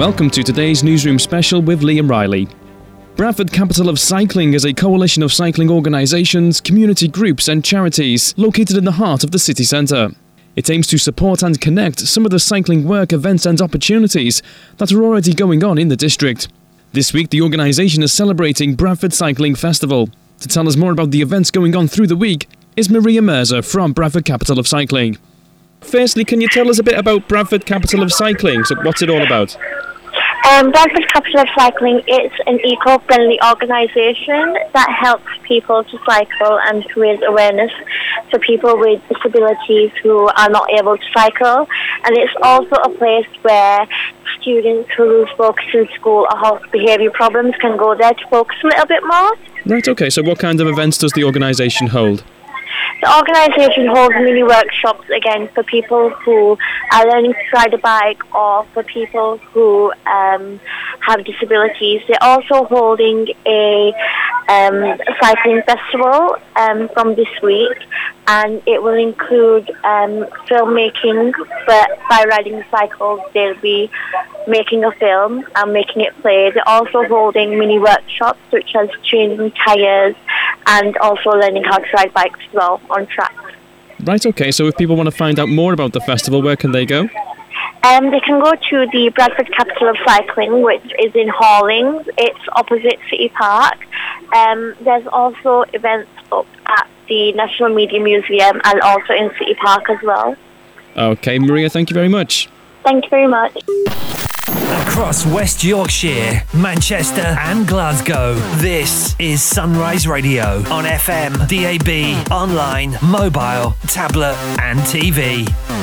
Welcome to today's newsroom special with Liam Riley. Bradford Capital of Cycling is a coalition of cycling organisations, community groups, and charities located in the heart of the city centre. It aims to support and connect some of the cycling work, events, and opportunities that are already going on in the district. This week, the organisation is celebrating Bradford Cycling Festival. To tell us more about the events going on through the week is Maria Mirza from Bradford Capital of Cycling. Firstly, can you tell us a bit about Bradford Capital of Cycling? So, what's it all about? Um, Bradford Capital Cycling is an eco-friendly organisation that helps people to cycle and to raise awareness for people with disabilities who are not able to cycle. And it's also a place where students who lose focus in school or have behaviour problems can go there to focus a little bit more. Right, okay, so what kind of events does the organisation hold? The organisation holds mini workshops again for people who are learning to ride a bike or for people who um, have disabilities. They're also holding a, um, cycling festival um, from this week, and it will include um, filmmaking. But by riding the cycles, they'll be making a film and making it play. They're also holding mini workshops, such as changing tyres and also learning how to ride bikes as well on track. Right, okay, so if people want to find out more about the festival, where can they go? Um, they can go to the Bradford Capital of Cycling, which is in Hallings. It's opposite City Park. Um, there's also events up the National Media Museum and also in City Park as well. Okay, Maria, thank you very much. Thank you very much. Across West Yorkshire, Manchester, and Glasgow, this is Sunrise Radio on FM, DAB, online, mobile, tablet, and TV.